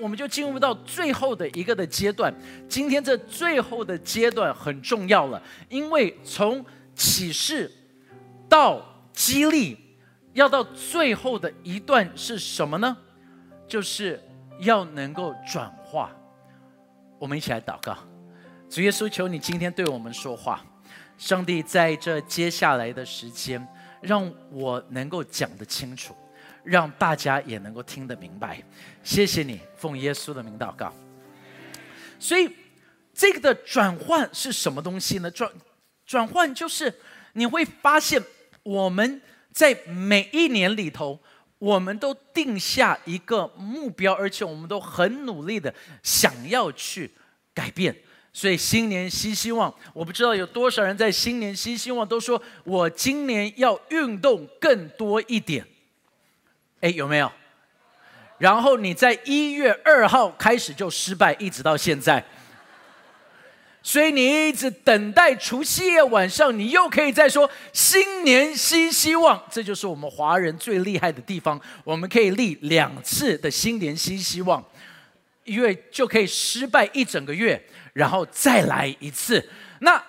我们就进入到最后的一个的阶段。今天这最后的阶段很重要了，因为从启示到激励，要到最后的一段是什么呢？就是要能够转化。我们一起来祷告，主耶稣，求你今天对我们说话。上帝在这接下来的时间，让我能够讲得清楚，让大家也能够听得明白。谢谢你，奉耶稣的名祷告。所以，这个的转换是什么东西呢？转转换就是你会发现，我们在每一年里头，我们都定下一个目标，而且我们都很努力的想要去改变。所以新年新希望，我不知道有多少人在新年新希望都说我今年要运动更多一点。哎，有没有？然后你在一月二号开始就失败，一直到现在。所以你一直等待除夕夜晚上，你又可以再说新年新希望。这就是我们华人最厉害的地方，我们可以立两次的新年新希望，因为就可以失败一整个月。然后再来一次，那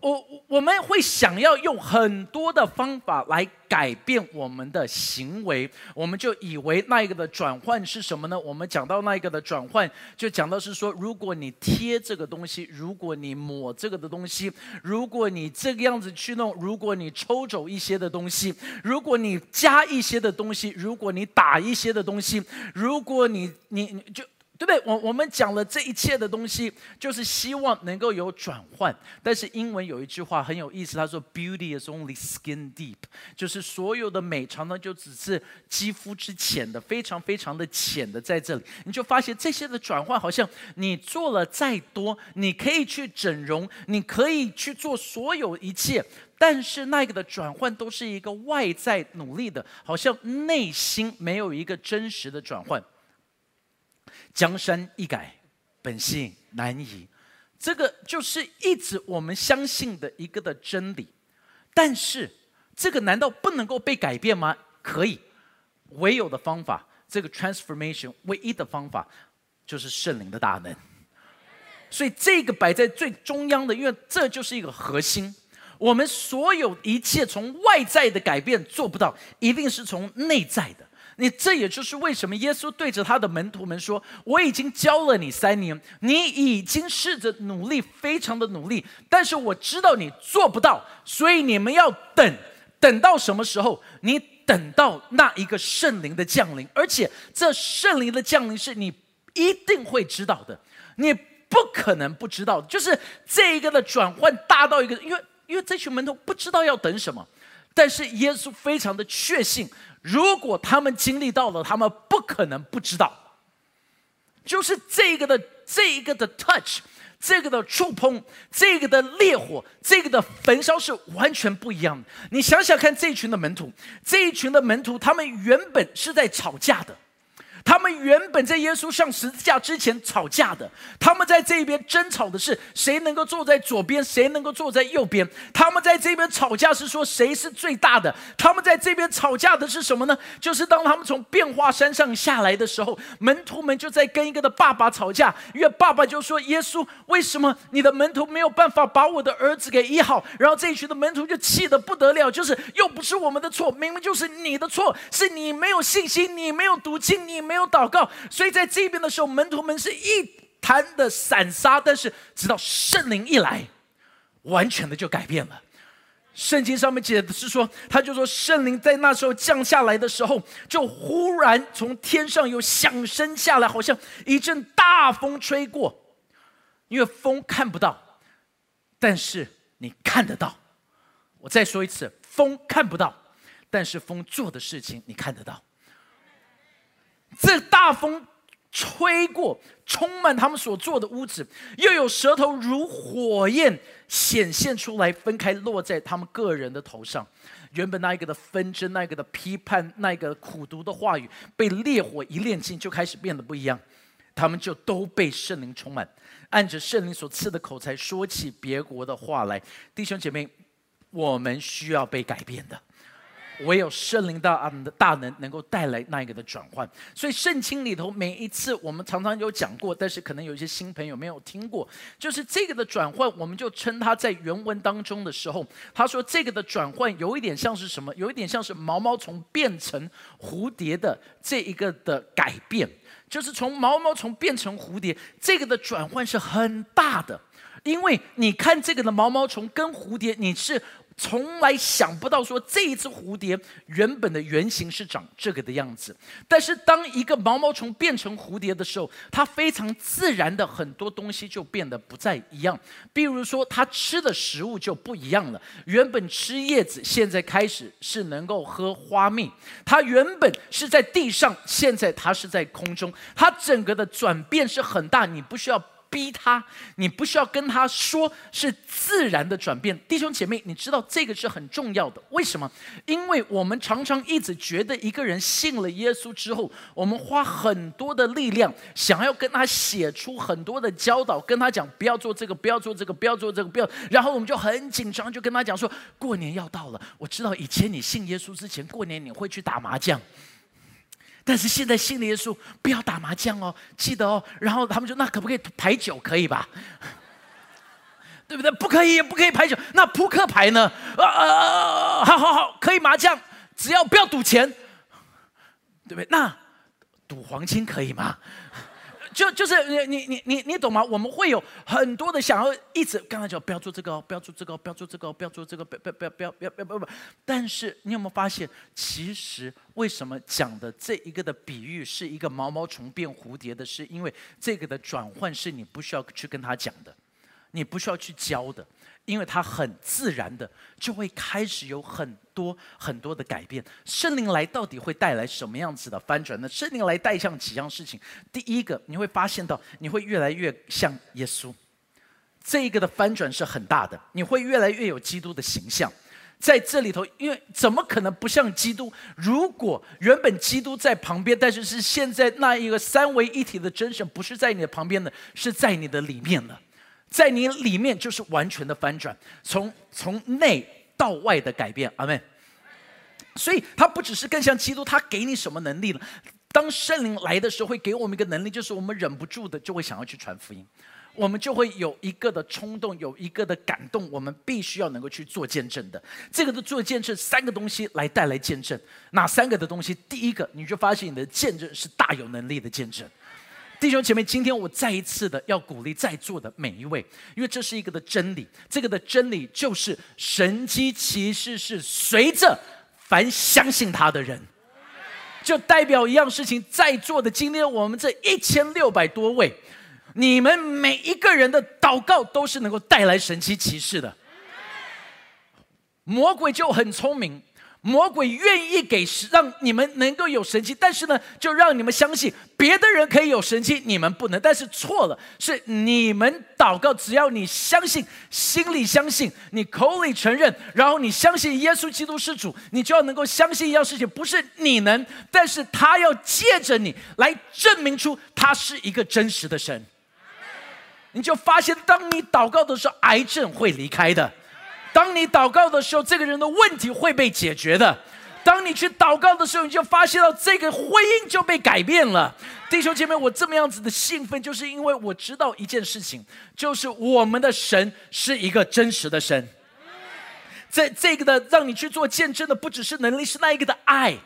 我我们会想要用很多的方法来改变我们的行为，我们就以为那一个的转换是什么呢？我们讲到那一个的转换，就讲到是说，如果你贴这个东西，如果你抹这个的东西，如果你这个样子去弄，如果你抽走一些的东西，如果你加一些的东西，如果你打一些的东西，如果你你就。对不对？我我们讲了这一切的东西，就是希望能够有转换。但是英文有一句话很有意思，他说：“Beauty is only skin deep。”就是所有的美常常，就只是肌肤之浅的，非常非常的浅的在这里。你就发现这些的转换，好像你做了再多，你可以去整容，你可以去做所有一切，但是那个的转换都是一个外在努力的，好像内心没有一个真实的转换。江山易改，本性难移，这个就是一直我们相信的一个的真理。但是，这个难道不能够被改变吗？可以，唯有的方法，这个 transformation 唯一的方法，就是圣灵的大能。所以，这个摆在最中央的，因为这就是一个核心。我们所有一切从外在的改变做不到，一定是从内在的。你这也就是为什么耶稣对着他的门徒们说：“我已经教了你三年，你已经试着努力，非常的努力，但是我知道你做不到，所以你们要等，等到什么时候？你等到那一个圣灵的降临，而且这圣灵的降临是你一定会知道的，你不可能不知道。就是这一个的转换大到一个，因为因为这群门徒不知道要等什么，但是耶稣非常的确信。”如果他们经历到了，他们不可能不知道。就是这个的这一个的 touch，这个的触碰，这个的烈火，这个的焚烧是完全不一样的。你想想看，这一群的门徒，这一群的门徒，他们原本是在吵架的。他们原本在耶稣上十字架之前吵架的，他们在这边争吵的是谁能够坐在左边，谁能够坐在右边。他们在这边吵架是说谁是最大的。他们在这边吵架的是什么呢？就是当他们从变化山上下来的时候，门徒们就在跟一个的爸爸吵架，因为爸爸就说：“耶稣，为什么你的门徒没有办法把我的儿子给医好？”然后这一群的门徒就气得不得了，就是又不是我们的错，明明就是你的错，是你没有信心，你没有读经，你没。没有祷告，所以在这边的时候，门徒们是一滩的散沙。但是直到圣灵一来，完全的就改变了。圣经上面写的是说，他就说圣灵在那时候降下来的时候，就忽然从天上有响声下来，好像一阵大风吹过。因为风看不到，但是你看得到。我再说一次，风看不到，但是风做的事情你看得到。这大风吹过，充满他们所做的屋子，又有舌头如火焰显现出来，分开落在他们个人的头上。原本那一个的纷争，那一个的批判，那一个苦读的话语，被烈火一炼尽，就开始变得不一样。他们就都被圣灵充满，按着圣灵所赐的口才说起别国的话来。弟兄姐妹，我们需要被改变的。唯有圣灵大的大能能够带来那一个的转换。所以圣经里头每一次我们常常有讲过，但是可能有一些新朋友没有听过，就是这个的转换，我们就称它在原文当中的时候，他说这个的转换有一点像是什么？有一点像是毛毛虫变成蝴蝶的这一个的改变，就是从毛毛虫变成蝴蝶，这个的转换是很大的。因为你看这个的毛毛虫跟蝴蝶，你是从来想不到说这一只蝴蝶原本的原型是长这个的样子。但是当一个毛毛虫变成蝴蝶的时候，它非常自然的很多东西就变得不再一样。比如说，它吃的食物就不一样了。原本吃叶子，现在开始是能够喝花蜜。它原本是在地上，现在它是在空中。它整个的转变是很大，你不需要。逼他，你不需要跟他说，是自然的转变。弟兄姐妹，你知道这个是很重要的。为什么？因为我们常常一直觉得一个人信了耶稣之后，我们花很多的力量，想要跟他写出很多的教导，跟他讲不要做这个，不要做这个，不要做这个，不要。然后我们就很紧张，就跟他讲说，过年要到了，我知道以前你信耶稣之前，过年你会去打麻将。但是现在信了耶稣，不要打麻将哦，记得哦。然后他们说：“那可不可以排九？可以吧？对不对？不可以，不可以排九。那扑克牌呢？啊啊啊！好好好，可以麻将，只要不要赌钱，对不对？那赌黄金可以吗？”就就是你你你你你懂吗？我们会有很多的想要一直刚才讲不要做这个，不要做这个，不要做这个，不要做这个，不不不要不要不要不要不要。但是你有没有发现，其实为什么讲的这一个的比喻是一个毛毛虫变蝴蝶的？是因为这个的转换是你不需要去跟他讲的，你不需要去教的。因为它很自然的就会开始有很多很多的改变。圣灵来到底会带来什么样子的翻转呢？圣灵来带向几样事情。第一个，你会发现到你会越来越像耶稣，这一个的翻转是很大的。你会越来越有基督的形象，在这里头，因为怎么可能不像基督？如果原本基督在旁边，但是是现在那一个三位一体的真神不是在你的旁边的，是在你的里面了。在你里面就是完全的翻转，从从内到外的改变，阿门。所以它不只是更像基督，他给你什么能力了？当圣灵来的时候，会给我们一个能力，就是我们忍不住的就会想要去传福音，我们就会有一个的冲动，有一个的感动，我们必须要能够去做见证的。这个的做见证，三个东西来带来见证，哪三个的东西？第一个，你就发现你的见证是大有能力的见证。弟兄姐妹，今天我再一次的要鼓励在座的每一位，因为这是一个的真理。这个的真理就是神机骑士是随着凡相信他的人，就代表一样事情。在座的今天我们这一千六百多位，你们每一个人的祷告都是能够带来神机骑士的。魔鬼就很聪明。魔鬼愿意给让你们能够有神迹，但是呢，就让你们相信别的人可以有神迹，你们不能。但是错了，是你们祷告，只要你相信，心里相信，你口里承认，然后你相信耶稣基督是主，你就要能够相信一样事情，不是你能，但是他要借着你来证明出他是一个真实的神。你就发现，当你祷告的时候，癌症会离开的。当你祷告的时候，这个人的问题会被解决的。当你去祷告的时候，你就发现到这个婚姻就被改变了。弟兄姐妹，我这么样子的兴奋，就是因为我知道一件事情，就是我们的神是一个真实的神。在这个的让你去做见证的，不只是能力，是那一个的爱。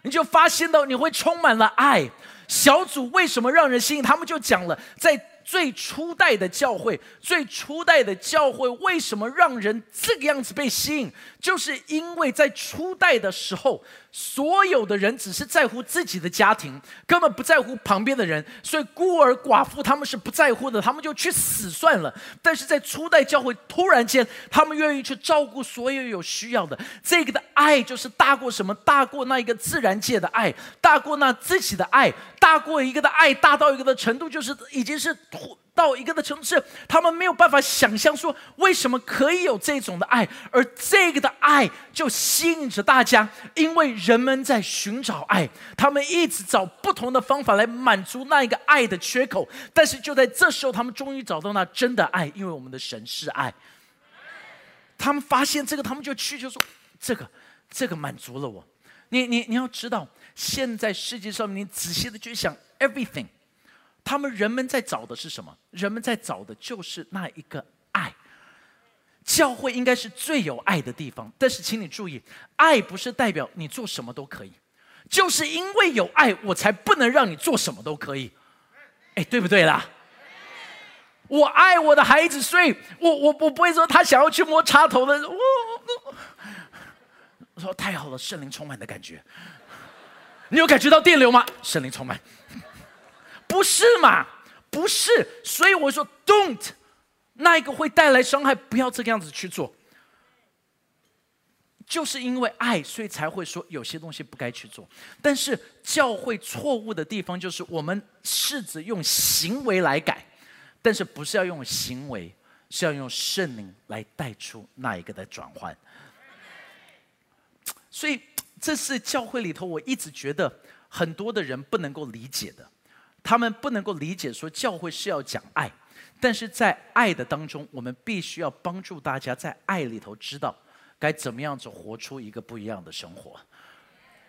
你就发现到你会充满了爱。小组为什么让人吸引？他们就讲了，在。最初代的教会，最初代的教会为什么让人这个样子被吸引？就是因为在初代的时候，所有的人只是在乎自己的家庭，根本不在乎旁边的人，所以孤儿寡妇他们是不在乎的，他们就去死算了。但是在初代教会，突然间他们愿意去照顾所有有需要的，这个的爱就是大过什么？大过那一个自然界的爱，大过那自己的爱，大过一个的爱，大到一个的程度，就是已经是。到一个的城市，他们没有办法想象说为什么可以有这种的爱，而这个的爱就吸引着大家，因为人们在寻找爱，他们一直找不同的方法来满足那一个爱的缺口，但是就在这时候，他们终于找到那真的爱，因为我们的神是爱。他们发现这个，他们就去就说这个。这个满足了我。你你你要知道，现在世界上你仔细的去想，everything，他们人们在找的是什么？人们在找的就是那一个爱。教会应该是最有爱的地方，但是请你注意，爱不是代表你做什么都可以，就是因为有爱，我才不能让你做什么都可以。哎，对不对啦？我爱我的孩子，所以我我我不会说他想要去摸插头的，我我说太好了，圣灵充满的感觉。你有感觉到电流吗？圣灵充满，不是嘛？不是，所以我说 don't。那一个会带来伤害，不要这个样子去做。就是因为爱，所以才会说有些东西不该去做。但是教会错误的地方，就是我们试着用行为来改，但是不是要用行为，是要用圣灵来带出那一个的转换。所以这是教会里头，我一直觉得很多的人不能够理解的，他们不能够理解说教会是要讲爱。但是在爱的当中，我们必须要帮助大家在爱里头知道该怎么样子活出一个不一样的生活。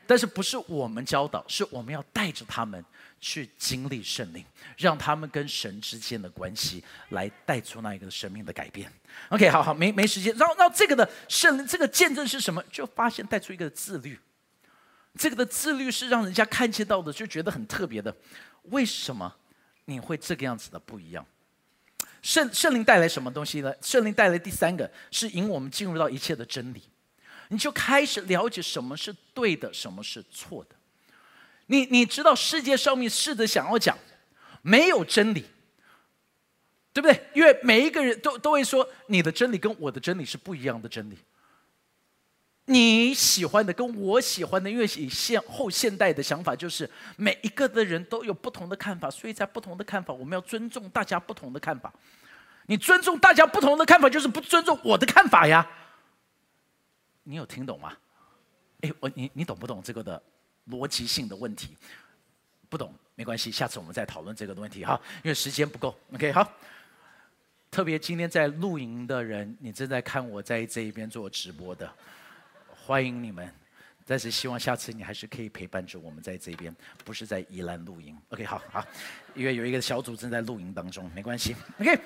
但是不是我们教导，是我们要带着他们去经历圣灵，让他们跟神之间的关系来带出那一个生命的改变。OK，好好，没没时间。然后，然后这个的圣灵这个见证是什么？就发现带出一个自律。这个的自律是让人家看见到的，就觉得很特别的。为什么你会这个样子的不一样？圣圣灵带来什么东西呢？圣灵带来第三个是引我们进入到一切的真理，你就开始了解什么是对的，什么是错的。你你知道世界上面试着想要讲没有真理，对不对？因为每一个人都都会说你的真理跟我的真理是不一样的真理。你喜欢的跟我喜欢的，因为以现后现代的想法，就是每一个的人都有不同的看法，所以在不同的看法，我们要尊重大家不同的看法。你尊重大家不同的看法，就是不尊重我的看法呀。你有听懂吗？哎，我你你懂不懂这个的逻辑性的问题？不懂没关系，下次我们再讨论这个问题哈，因为时间不够。OK，好。特别今天在露营的人，你正在看我在这一边做直播的。欢迎你们，但是希望下次你还是可以陪伴着我们在这边，不是在宜兰露营。OK，好好，因为有一个小组正在露营当中，没关系。OK，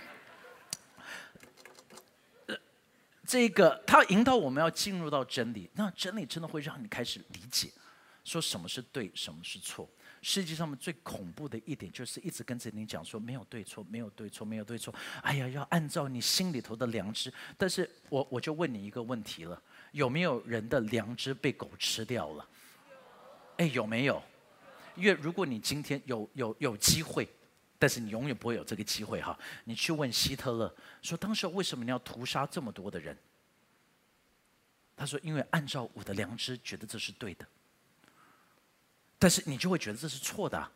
这个他引导我们要进入到真理，那真理真的会让你开始理解，说什么是对，什么是错。世界上面最恐怖的一点，就是一直跟着你讲说没有对错，没有对错，没有对错。哎呀，要按照你心里头的良知。但是我我就问你一个问题了。有没有人的良知被狗吃掉了？哎，有没有？因为如果你今天有有有机会，但是你永远不会有这个机会哈。你去问希特勒说，当时为什么你要屠杀这么多的人？他说，因为按照我的良知觉得这是对的。但是你就会觉得这是错的，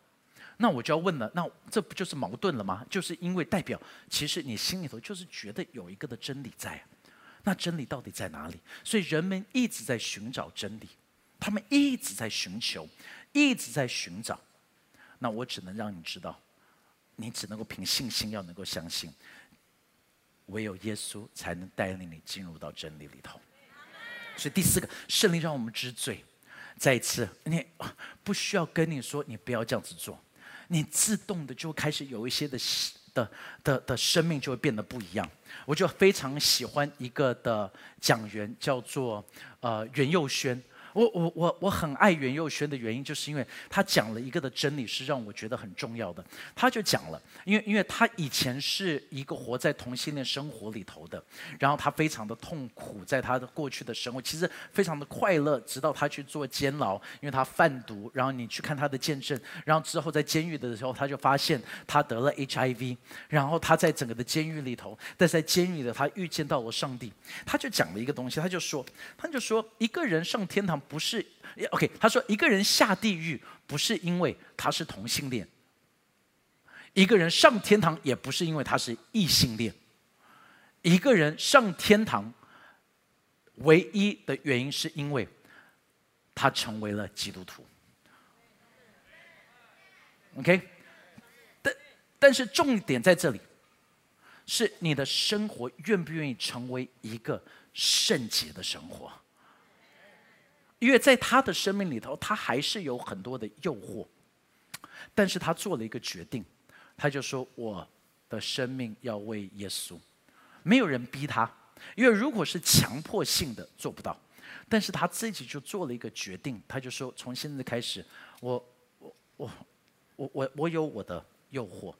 那我就要问了，那这不就是矛盾了吗？就是因为代表其实你心里头就是觉得有一个的真理在。那真理到底在哪里？所以人们一直在寻找真理，他们一直在寻求，一直在寻找。那我只能让你知道，你只能够凭信心，要能够相信，唯有耶稣才能带领你进入到真理里头。所以第四个，圣灵让我们知罪。再一次，你不需要跟你说，你不要这样子做，你自动的就开始有一些的的的的生命就会变得不一样。我就非常喜欢一个的讲员，叫做呃袁佑轩。我我我我很爱袁佑轩的原因，就是因为他讲了一个的真理，是让我觉得很重要的。他就讲了，因为因为他以前是一个活在同性恋生活里头的，然后他非常的痛苦，在他的过去的生活，其实非常的快乐，直到他去做监牢，因为他贩毒。然后你去看他的见证，然后之后在监狱的时候，他就发现他得了 HIV，然后他在整个的监狱里头，但在监狱里他遇见到了上帝，他就讲了一个东西，他就说，他就说一个人上天堂。不是，OK。他说，一个人下地狱不是因为他是同性恋，一个人上天堂也不是因为他是异性恋，一个人上天堂唯一的原因是因为他成为了基督徒。OK，但但是重点在这里，是你的生活愿不愿意成为一个圣洁的生活。因为在他的生命里头，他还是有很多的诱惑，但是他做了一个决定，他就说：“我的生命要为耶稣。”没有人逼他，因为如果是强迫性的，做不到。但是他自己就做了一个决定，他就说：“从现在开始，我我我我我我有我的诱惑，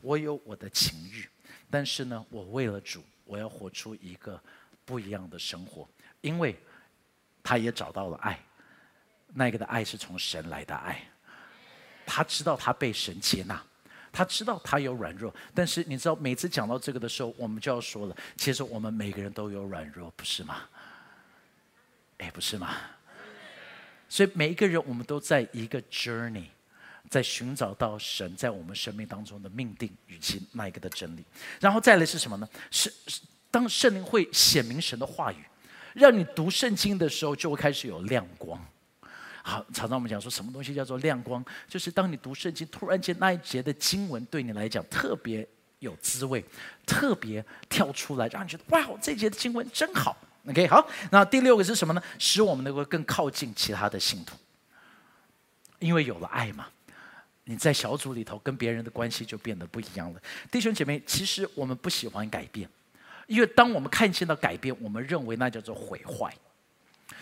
我有我的情欲，但是呢，我为了主，我要活出一个不一样的生活，因为。”他也找到了爱，那个的爱是从神来的爱。他知道他被神接纳，他知道他有软弱，但是你知道，每次讲到这个的时候，我们就要说了，其实我们每个人都有软弱，不是吗？哎，不是吗？所以每一个人，我们都在一个 journey，在寻找到神在我们生命当中的命定与其那一个的真理。然后再来是什么呢？是当圣灵会显明神的话语。让你读圣经的时候，就会开始有亮光。好，常常我们讲说什么东西叫做亮光，就是当你读圣经，突然间那一节的经文对你来讲特别有滋味，特别跳出来，让你觉得哇，这节的经文真好。OK，好，那第六个是什么呢？使我们能够更靠近其他的信徒，因为有了爱嘛，你在小组里头跟别人的关系就变得不一样了。弟兄姐妹，其实我们不喜欢改变。因为当我们看见到改变，我们认为那叫做毁坏。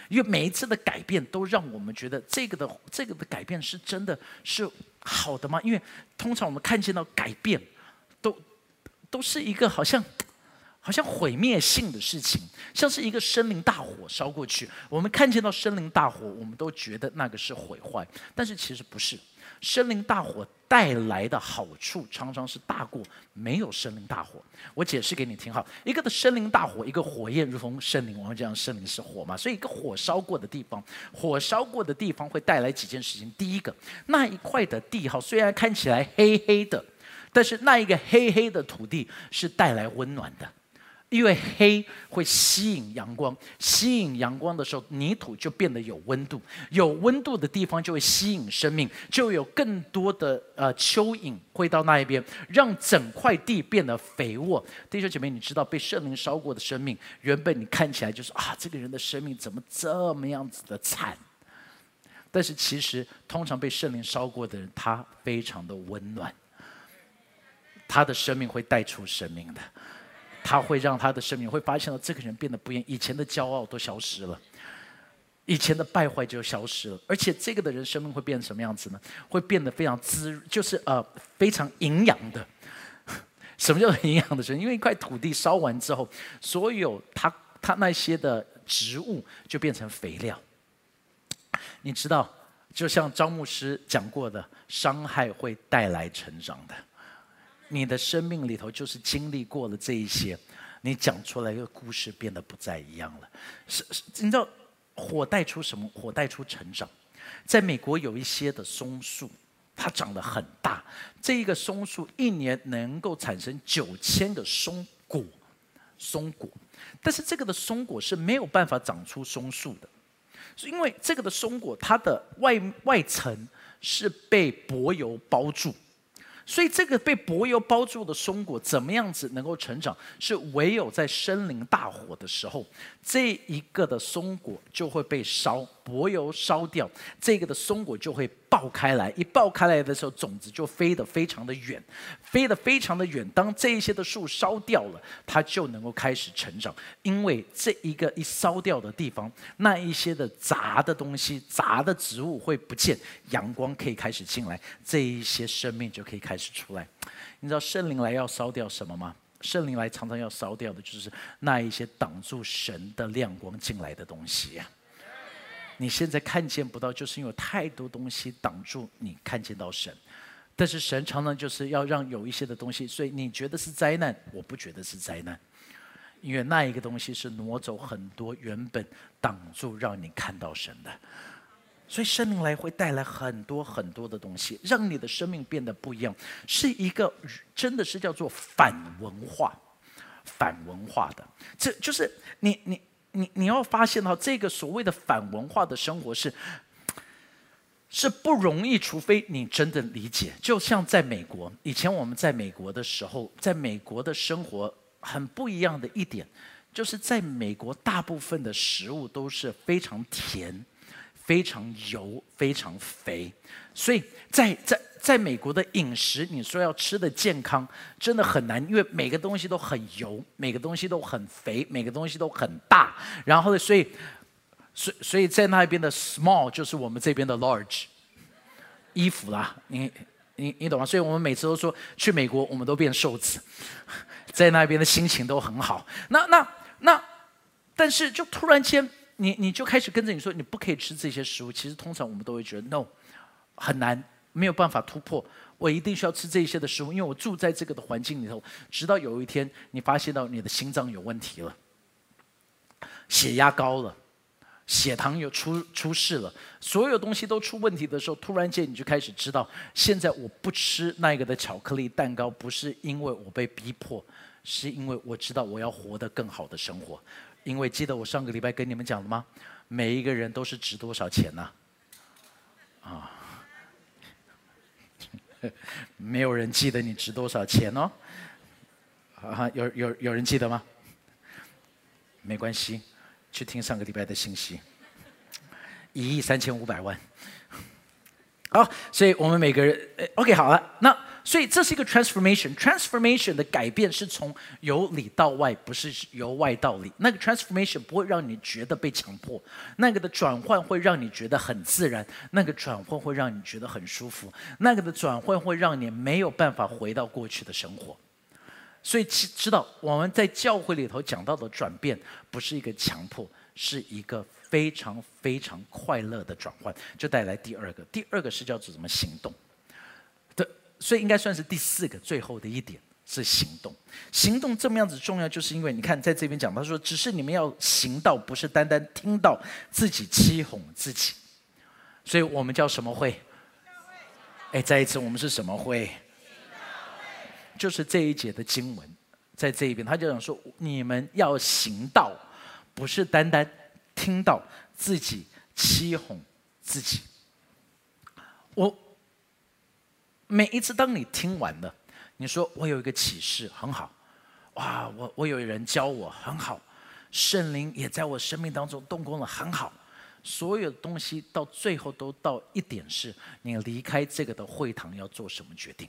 因为每一次的改变都让我们觉得这个的这个的改变是真的是好的吗？因为通常我们看见到改变，都都是一个好像好像毁灭性的事情，像是一个森林大火烧过去。我们看见到森林大火，我们都觉得那个是毁坏，但是其实不是。森林大火带来的好处常常是大过没有森林大火。我解释给你听哈，一个的森林大火，一个火焰如同森林，我们讲森林是火嘛，所以一个火烧过的地方，火烧过的地方会带来几件事情。第一个，那一块的地哈虽然看起来黑黑的，但是那一个黑黑的土地是带来温暖的。因为黑会吸引阳光，吸引阳光的时候，泥土就变得有温度，有温度的地方就会吸引生命，就有更多的呃蚯蚓会到那一边，让整块地变得肥沃。弟兄姐妹，你知道被圣灵烧过的生命，原本你看起来就是啊，这个人的生命怎么这么样子的惨？但是其实，通常被圣灵烧过的人，他非常的温暖，他的生命会带出生命的。他会让他的生命会发现到这个人变得不一样，以前的骄傲都消失了，以前的败坏就消失了，而且这个的人生命会变成什么样子呢？会变得非常滋，就是呃非常营养的。什么叫做营养的生？因为一块土地烧完之后，所有他他那些的植物就变成肥料。你知道，就像张牧师讲过的，伤害会带来成长的。你的生命里头就是经历过了这一些，你讲出来一个故事变得不再一样了。是是，你知道火带出什么？火带出成长。在美国有一些的松树，它长得很大，这一个松树一年能够产生九千个松果，松果。但是这个的松果是没有办法长出松树的，因为这个的松果它的外外层是被柏油包住。所以，这个被柏油包住的松果怎么样子能够成长？是唯有在森林大火的时候，这一个的松果就会被烧，柏油烧掉，这个的松果就会。爆开来，一爆开来的时候，种子就飞得非常的远，飞得非常的远。当这一些的树烧掉了，它就能够开始成长。因为这一个一烧掉的地方，那一些的杂的东西、杂的植物会不见，阳光可以开始进来，这一些生命就可以开始出来。你知道圣灵来要烧掉什么吗？圣灵来常常要烧掉的就是那一些挡住神的亮光进来的东西。你现在看见不到，就是因为太多东西挡住你看见到神。但是神常常就是要让有一些的东西，所以你觉得是灾难，我不觉得是灾难，因为那一个东西是挪走很多原本挡住让你看到神的。所以生命来会带来很多很多的东西，让你的生命变得不一样，是一个真的是叫做反文化、反文化的。这就是你你。你你要发现到这个所谓的反文化的生活是是不容易，除非你真的理解。就像在美国，以前我们在美国的时候，在美国的生活很不一样的一点，就是在美国大部分的食物都是非常甜，非常油、非常肥，所以在在在美国的饮食，你说要吃的健康，真的很难，因为每个东西都很油，每个东西都很肥，每个东西都很大，然后呢，所以，所所以在那边的 small 就是我们这边的 large，衣服啦，你你你懂吗？所以我们每次都说去美国，我们都变瘦子，在那边的心情都很好。那那那，但是就突然间。你你就开始跟着你说你不可以吃这些食物，其实通常我们都会觉得 no，很难，没有办法突破。我一定需要吃这些的食物，因为我住在这个的环境里头。直到有一天你发现到你的心脏有问题了，血压高了，血糖有出出事了，所有东西都出问题的时候，突然间你就开始知道，现在我不吃那个的巧克力蛋糕，不是因为我被逼迫，是因为我知道我要活得更好的生活。因为记得我上个礼拜跟你们讲了吗？每一个人都是值多少钱呢？啊，没有人记得你值多少钱哦。啊，有有有人记得吗？没关系，去听上个礼拜的信息。一亿三千五百万。好，所以我们每个人，OK，好了，那。所以这是一个 transformation。transformation 的改变是从由里到外，不是由外到里。那个 transformation 不会让你觉得被强迫，那个的转换会让你觉得很自然，那个转换会让你觉得很舒服，那个的转换会让你没有办法回到过去的生活。所以，知道我们在教会里头讲到的转变，不是一个强迫，是一个非常非常快乐的转换。就带来第二个，第二个是叫做什么行动。所以应该算是第四个，最后的一点是行动。行动这么样子重要，就是因为你看在这边讲，他说只是你们要行道，不是单单听到自己欺哄自己。所以我们叫什么会？哎，再一次，我们是什么会？就是这一节的经文，在这一边，他就讲说，你们要行道，不是单单听到自己欺哄自己。我。每一次当你听完了，你说我有一个启示很好，哇，我我有人教我很好，圣灵也在我生命当中动工了很好，所有东西到最后都到一点是，你离开这个的会堂要做什么决定。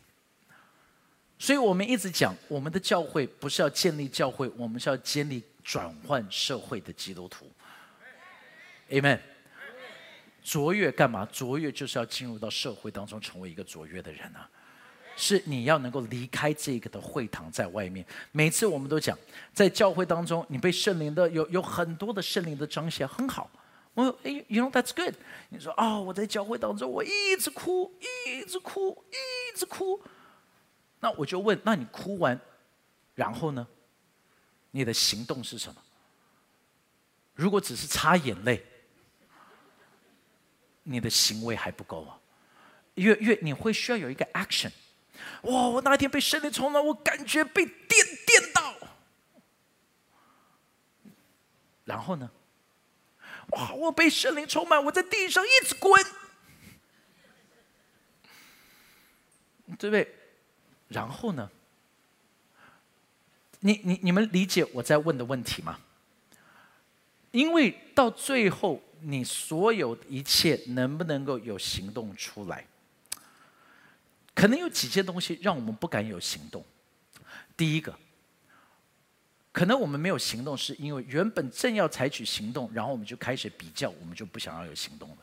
所以我们一直讲，我们的教会不是要建立教会，我们是要建立转换社会的基督徒。Amen。卓越干嘛？卓越就是要进入到社会当中，成为一个卓越的人啊！是你要能够离开这个的会堂，在外面。每次我们都讲，在教会当中，你被圣灵的有有很多的圣灵的彰显，很好。我说哎，you know that's good。你说哦，我在教会当中，我一直哭，一直哭，一直哭。那我就问，那你哭完，然后呢？你的行动是什么？如果只是擦眼泪。你的行为还不够啊，越越你会需要有一个 action。哇，我那天被圣灵充满，我感觉被电电到。然后呢？哇，我被圣灵充满，我在地上一直滚，对不对？然后呢？你你你们理解我在问的问题吗？因为到最后。你所有一切能不能够有行动出来？可能有几件东西让我们不敢有行动。第一个，可能我们没有行动，是因为原本正要采取行动，然后我们就开始比较，我们就不想要有行动了。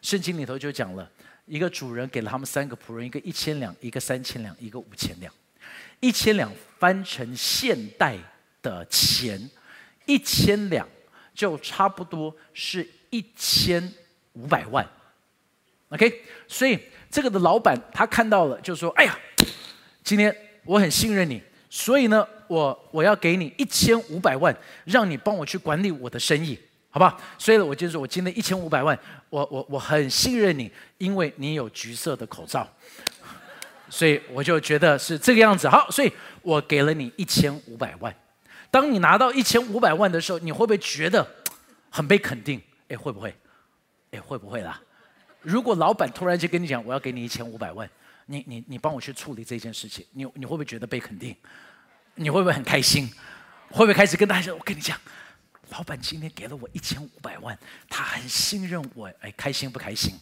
圣经里头就讲了一个主人给了他们三个仆人，一个一千两，一个三千两，一个五千两。一千两翻成现代的钱，一千两。就差不多是一千五百万，OK，所以这个的老板他看到了，就说：“哎呀，今天我很信任你，所以呢，我我要给你一千五百万，让你帮我去管理我的生意，好吧？所以呢，我就说我今天一千五百万，我我我很信任你，因为你有橘色的口罩，所以我就觉得是这个样子。好，所以我给了你一千五百万。”当你拿到一千五百万的时候，你会不会觉得 很被肯定？哎，会不会？哎，会不会啦？如果老板突然间跟你讲，我要给你一千五百万，你你你帮我去处理这件事情，你你会不会觉得被肯定？你会不会很开心？会不会开始跟大家说，我跟你讲，老板今天给了我一千五百万，他很信任我，哎，开心不开心？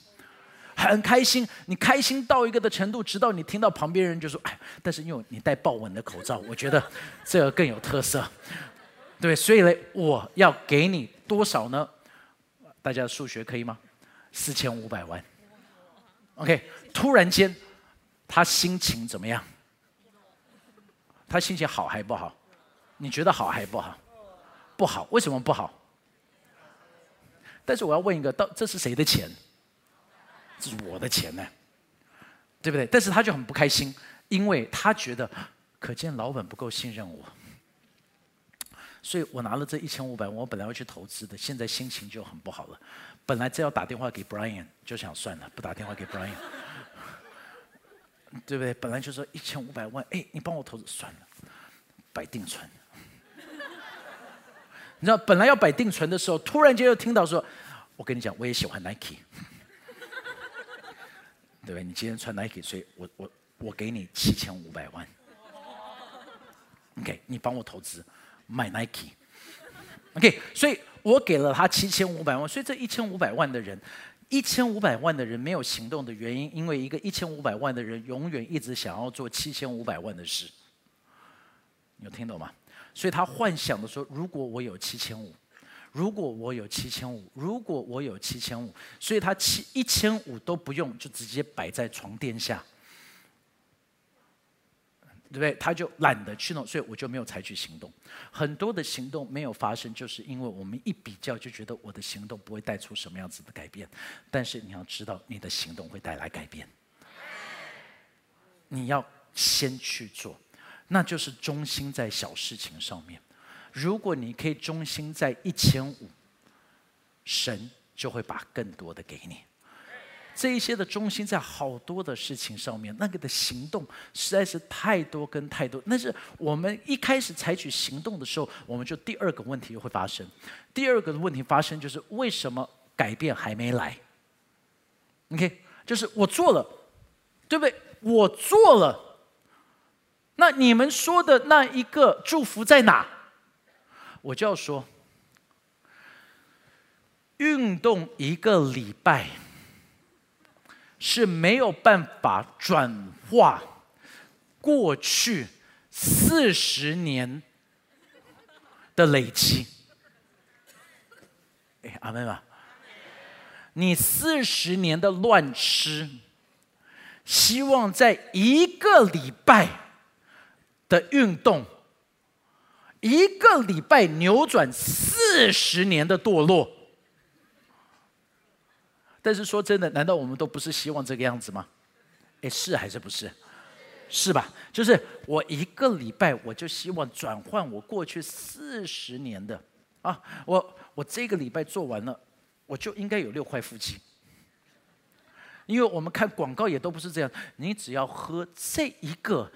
很开心，你开心到一个的程度，直到你听到旁边人就说：“哎，但是因为你戴豹纹的口罩，我觉得这个更有特色。”对，所以呢，我要给你多少呢？大家数学可以吗？四千五百万。OK，突然间，他心情怎么样？他心情好还不好？你觉得好还不好？不好，为什么不好？但是我要问一个，到这是谁的钱？这是我的钱呢，对不对？但是他就很不开心，因为他觉得，可见老板不够信任我，所以我拿了这一千五百万，我本来要去投资的，现在心情就很不好了。本来这要打电话给 Brian，就想算了，不打电话给 Brian，对不对？本来就说一千五百万，哎，你帮我投资算了，摆定存。你知道，本来要摆定存的时候，突然间又听到说，我跟你讲，我也喜欢 Nike。对不对？你今天穿 Nike，所以我我我给你七千五百万。OK，你帮我投资买 Nike。OK，所以我给了他七千五百万。所以这一千五百万的人，一千五百万的人没有行动的原因，因为一个一千五百万的人永远一直想要做七千五百万的事。有听懂吗？所以他幻想的说，如果我有七千五。如果我有七千五，如果我有七千五，所以他七一千五都不用，就直接摆在床垫下，对不对？他就懒得去弄，所以我就没有采取行动。很多的行动没有发生，就是因为我们一比较就觉得我的行动不会带出什么样子的改变。但是你要知道，你的行动会带来改变。你要先去做，那就是中心在小事情上面。如果你可以中心在一千五，神就会把更多的给你。这一些的中心在好多的事情上面，那个的行动实在是太多跟太多。但是我们一开始采取行动的时候，我们就第二个问题又会发生。第二个的问题发生就是为什么改变还没来？OK，就是我做了，对不对？我做了，那你们说的那一个祝福在哪？我就要说，运动一个礼拜是没有办法转化过去四十年的累积。哎，阿妹吧，你四十年的乱吃，希望在一个礼拜的运动。一个礼拜扭转四十年的堕落，但是说真的，难道我们都不是希望这个样子吗？哎，是还是不是？是吧？就是我一个礼拜，我就希望转换我过去四十年的啊，我我这个礼拜做完了，我就应该有六块腹肌，因为我们看广告也都不是这样，你只要喝这一个，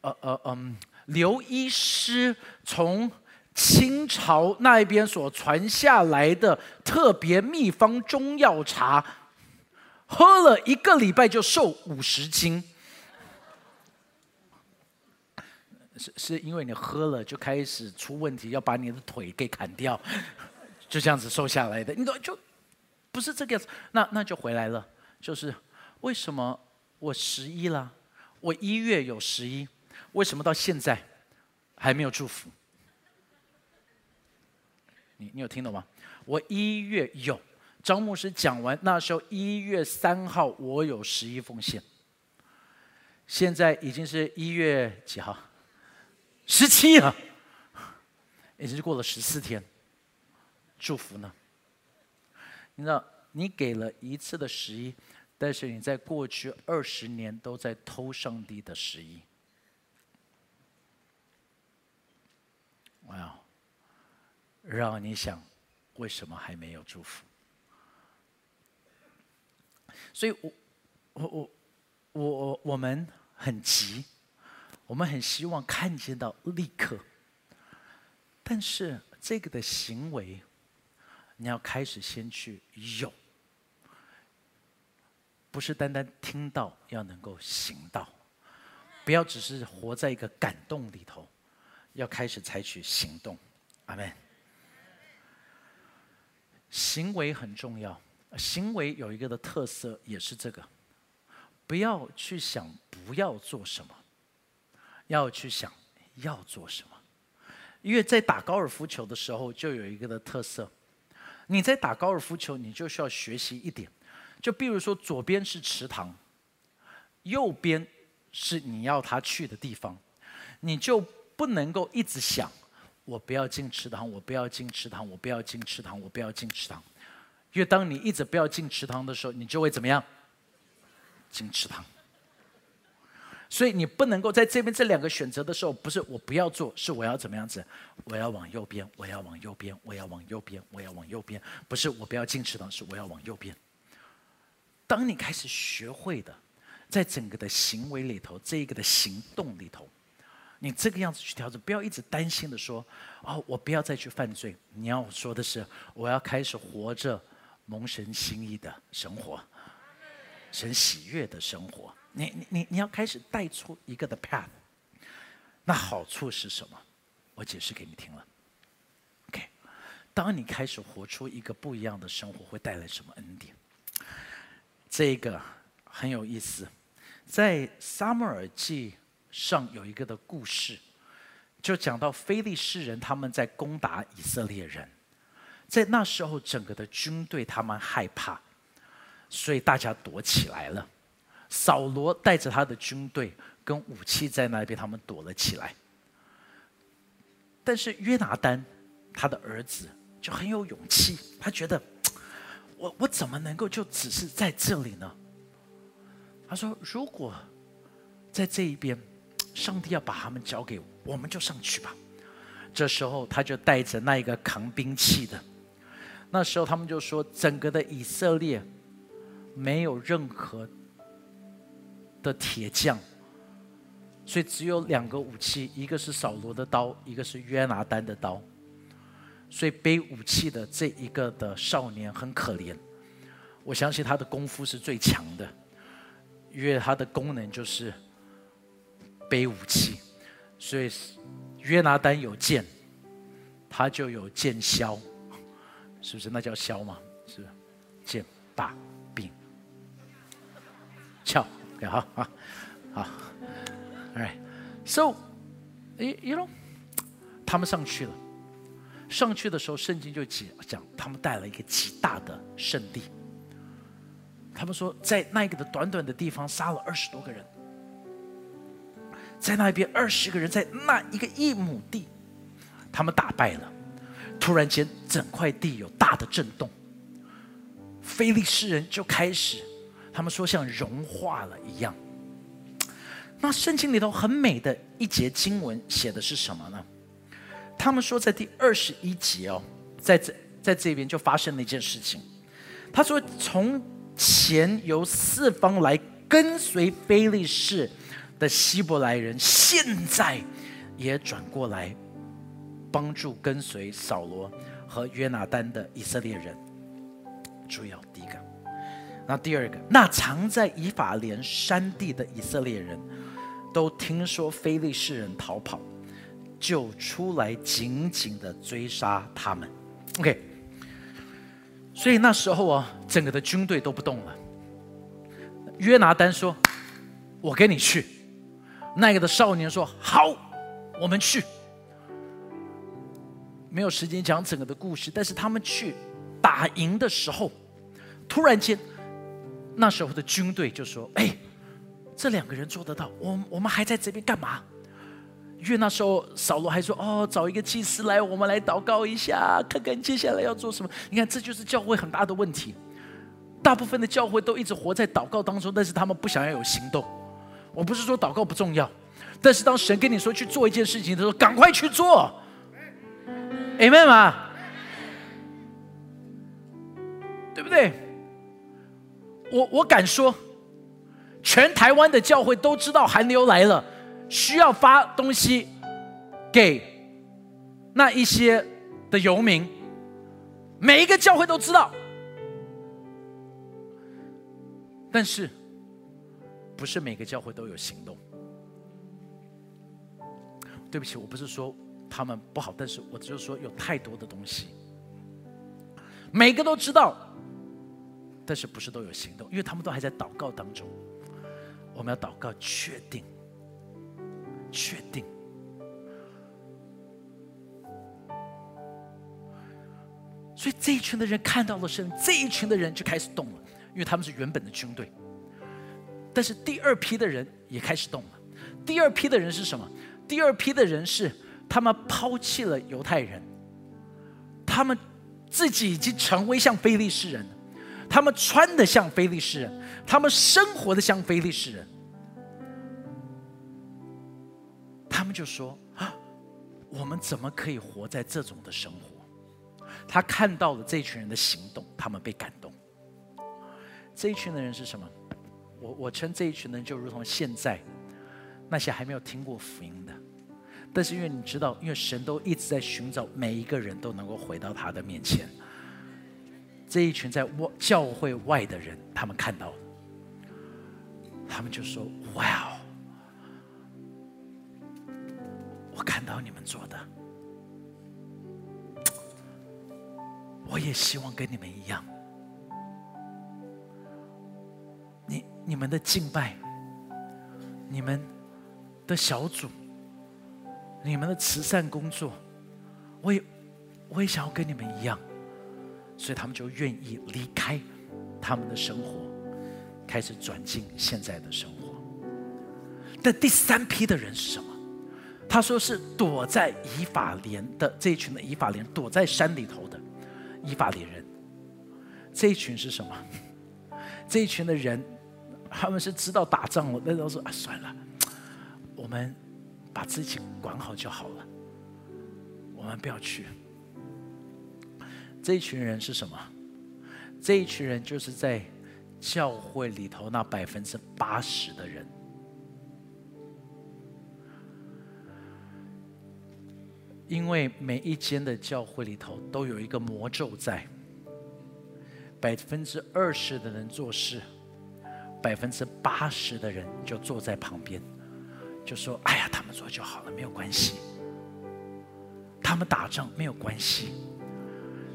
呃呃嗯。刘医师从清朝那一边所传下来的特别秘方中药茶，喝了一个礼拜就瘦五十斤，是是因为你喝了就开始出问题，要把你的腿给砍掉，就这样子瘦下来的。你都就不是这个样子，那那就回来了。就是为什么我十一了？我一月有十一。为什么到现在还没有祝福？你你有听懂吗？我一月有，张牧师讲完那时候一月三号我有十一奉献，现在已经是一月几号？十七啊，已经过了十四天，祝福呢？你知道，你给了一次的十一，但是你在过去二十年都在偷上帝的十一。我要让你想，为什么还没有祝福？所以，我、我、我、我、我们很急，我们很希望看见到立刻。但是，这个的行为，你要开始先去有，不是单单听到，要能够行到，不要只是活在一个感动里头。要开始采取行动，阿门。行为很重要，行为有一个的特色也是这个，不要去想不要做什么，要去想要做什么。因为在打高尔夫球的时候，就有一个的特色，你在打高尔夫球，你就需要学习一点，就比如说左边是池塘，右边是你要他去的地方，你就不能够一直想。我不要进池塘，我不要进池塘，我不要进池塘，我不要进池塘。因为当你一直不要进池塘的时候，你就会怎么样？进池塘。所以你不能够在这边这两个选择的时候，不是我不要做，是我要怎么样子？我要往右边，我要往右边，我要往右边，我要往右边。不是我不要进池塘，是我要往右边。当你开始学会的，在整个的行为里头，这一个的行动里头。你这个样子去调整，不要一直担心的说：“哦，我不要再去犯罪。”你要说的是：“我要开始活着蒙神心意的生活，神喜悦的生活。”你你你你要开始带出一个的 path。那好处是什么？我解释给你听了。OK，当你开始活出一个不一样的生活，会带来什么恩典？这个很有意思，在撒母耳记。上有一个的故事，就讲到非利士人他们在攻打以色列人，在那时候整个的军队他们害怕，所以大家躲起来了。扫罗带着他的军队跟武器在那边，他们躲了起来。但是约拿丹他的儿子就很有勇气，他觉得我我怎么能够就只是在这里呢？他说：“如果在这一边。”上帝要把他们交给我，我们就上去吧。这时候他就带着那一个扛兵器的。那时候他们就说，整个的以色列没有任何的铁匠，所以只有两个武器，一个是扫罗的刀，一个是约拿丹的刀。所以背武器的这一个的少年很可怜。我相信他的功夫是最强的，因为他的功能就是。背武器，所以约拿丹有剑，他就有剑削，是不是？那叫削吗？是，剑把柄，鞘。好好好，Alright，So，哎，You know，他们上去了，上去的时候，圣经就讲讲，他们带了一个极大的圣地。他们说，在那个的短短的地方，杀了二十多个人。在那边二十个人在那一个一亩地，他们打败了。突然间，整块地有大的震动，非利士人就开始，他们说像融化了一样。那圣经里头很美的一节经文写的是什么呢？他们说在第二十一节哦，在这在这边就发生了一件事情。他说从前由四方来跟随非利士。的希伯来人现在也转过来帮助跟随扫罗和约拿丹的以色列人。注意哦，第一个，那第二个，那藏在以法莲山地的以色列人都听说非利士人逃跑，就出来紧紧的追杀他们。OK，所以那时候啊，整个的军队都不动了。约拿丹说：“我跟你去。”那个的少年说：“好，我们去。”没有时间讲整个的故事，但是他们去打赢的时候，突然间，那时候的军队就说：“哎，这两个人做得到，我我们还在这边干嘛？”因为那时候扫罗还说：“哦，找一个祭司来，我们来祷告一下，看看接下来要做什么。”你看，这就是教会很大的问题。大部分的教会都一直活在祷告当中，但是他们不想要有行动。我不是说祷告不重要，但是当神跟你说去做一件事情的时候，赶快去做，Amen 吗？对不对？我我敢说，全台湾的教会都知道寒流来了，需要发东西给那一些的游民，每一个教会都知道，但是。不是每个教会都有行动。对不起，我不是说他们不好，但是我只是说有太多的东西。每个都知道，但是不是都有行动？因为他们都还在祷告当中。我们要祷告，确定，确定。所以这一群的人看到了神，这一群的人就开始动了，因为他们是原本的军队。但是第二批的人也开始动了。第二批的人是什么？第二批的人是他们抛弃了犹太人，他们自己已经成为像非利士人，他们穿的像非利士人，他们生活的像非利士人。他们就说：“啊，我们怎么可以活在这种的生活？”他看到了这群人的行动，他们被感动。这一群的人是什么？我我称这一群人就如同现在那些还没有听过福音的，但是因为你知道，因为神都一直在寻找每一个人都能够回到他的面前。这一群在外教会外的人，他们看到，他们就说：“哇哦，我看到你们做的，我也希望跟你们一样。”你们的敬拜，你们的小组，你们的慈善工作，我也我也想要跟你们一样，所以他们就愿意离开他们的生活，开始转进现在的生活。但第三批的人是什么？他说是躲在以法莲的这一群的以法莲，躲在山里头的以法莲人。这一群是什么？这一群的人。他们是知道打仗了，那时候说啊，算了，我们把自己管好就好了，我们不要去。这一群人是什么？这一群人就是在教会里头那百分之八十的人，因为每一间的教会里头都有一个魔咒在，百分之二十的人做事。百分之八十的人就坐在旁边，就说：“哎呀，他们做就好了，没有关系。他们打仗没有关系。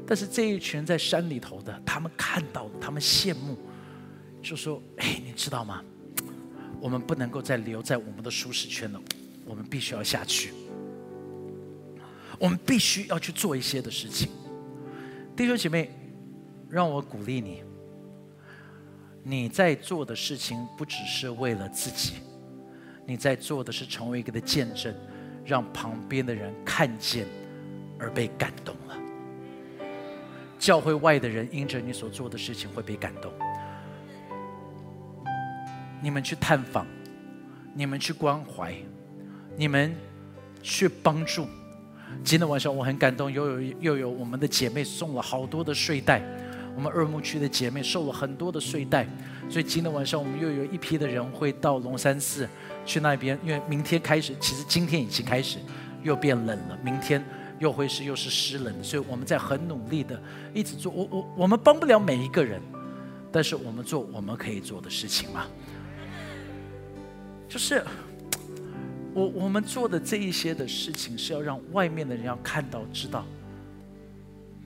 但是这一群在山里头的，他们看到，他们羡慕，就说：‘哎，你知道吗？我们不能够再留在我们的舒适圈了，我们必须要下去。我们必须要去做一些的事情。’弟兄姐妹，让我鼓励你。”你在做的事情不只是为了自己，你在做的是成为一个的见证，让旁边的人看见而被感动了。教会外的人因着你所做的事情会被感动。你们去探访，你们去关怀，你们去帮助。今天晚上我很感动，又有又有我们的姐妹送了好多的睡袋。我们二牧区的姐妹受了很多的睡袋，所以今天晚上我们又有一批的人会到龙山寺去那边，因为明天开始，其实今天已经开始又变冷了，明天又会是又是湿冷的，所以我们在很努力的一直做。我我我们帮不了每一个人，但是我们做我们可以做的事情嘛，就是我我们做的这一些的事情是要让外面的人要看到知道，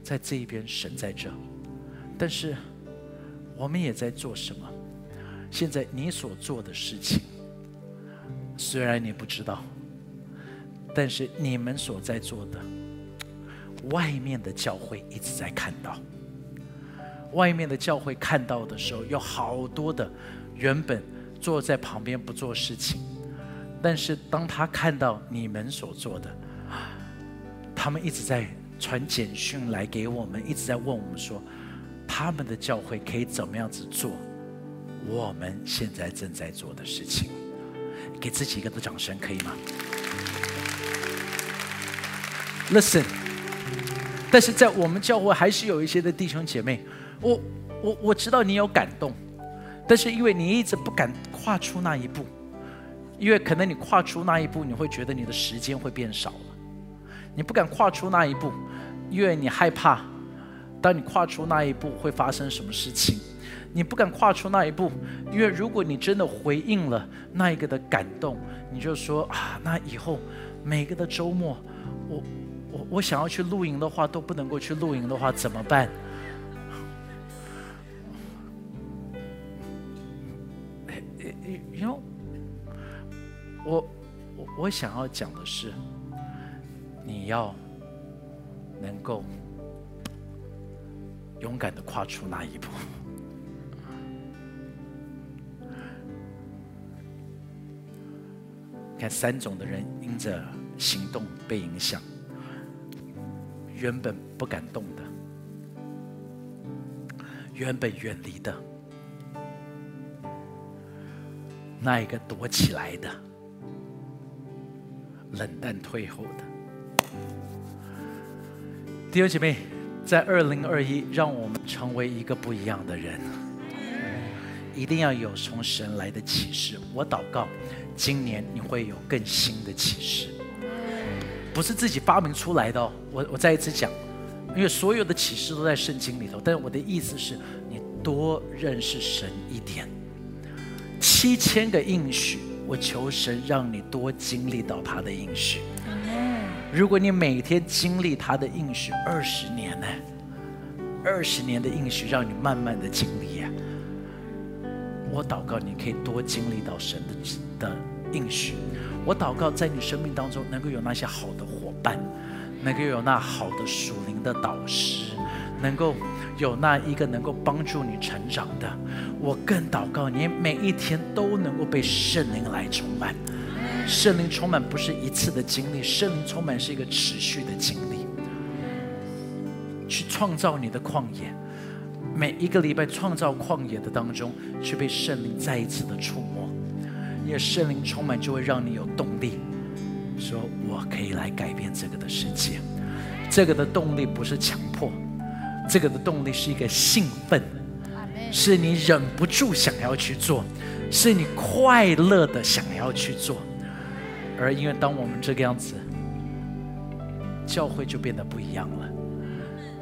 在这一边神在这。但是，我们也在做什么？现在你所做的事情，虽然你不知道，但是你们所在做的，外面的教会一直在看到。外面的教会看到的时候，有好多的原本坐在旁边不做事情，但是当他看到你们所做的，他们一直在传简讯来给我们，一直在问我们说。他们的教会可以怎么样子做？我们现在正在做的事情，给自己一个的掌声，可以吗？Listen，但是在我们教会还是有一些的弟兄姐妹，我我我知道你有感动，但是因为你一直不敢跨出那一步，因为可能你跨出那一步，你会觉得你的时间会变少了，你不敢跨出那一步，因为你害怕。当你跨出那一步会发生什么事情？你不敢跨出那一步，因为如果你真的回应了那一个的感动，你就说啊，那以后每个的周末，我我我想要去露营的话都不能够去露营的话怎么办？你你你，我我我想要讲的是，你要能够。勇敢的跨出那一步。看三种的人因着行动被影响，原本不敢动的，原本远离的，那一个躲起来的，冷淡退后的。弟兄姐妹，在二零二一，让我们成为一个不一样的人，一定要有从神来的启示。我祷告。今年你会有更新的启示，不是自己发明出来的哦。我我再一次讲，因为所有的启示都在圣经里头。但是我的意思是你多认识神一点。七千个应许，我求神让你多经历到他的应许。如果你每天经历他的应许二十年呢？二十年的应许让你慢慢的经历啊。我祷告你可以多经历到神的。的应许，我祷告在你生命当中能够有那些好的伙伴，能够有那好的属灵的导师，能够有那一个能够帮助你成长的。我更祷告你每一天都能够被圣灵来充满。圣灵充满不是一次的经历，圣灵充满是一个持续的经历。去创造你的旷野，每一个礼拜创造旷野的当中，去被圣灵再一次的触摸。因为圣灵充满，就会让你有动力，说我可以来改变这个的世界。这个的动力不是强迫，这个的动力是一个兴奋，是你忍不住想要去做，是你快乐的想要去做。而因为当我们这个样子，教会就变得不一样了，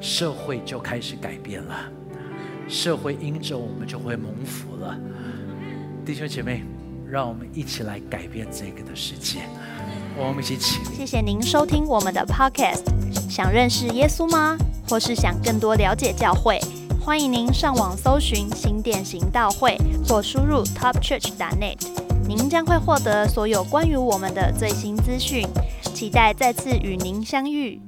社会就开始改变了，社会因着我们就会蒙福了，弟兄姐妹。让我们一起来改变这个的世界。我们一起起。谢谢您收听我们的 Podcast。想认识耶稣吗？或是想更多了解教会？欢迎您上网搜寻新店行道会，或输入 topchurch.net。您将会获得所有关于我们的最新资讯。期待再次与您相遇。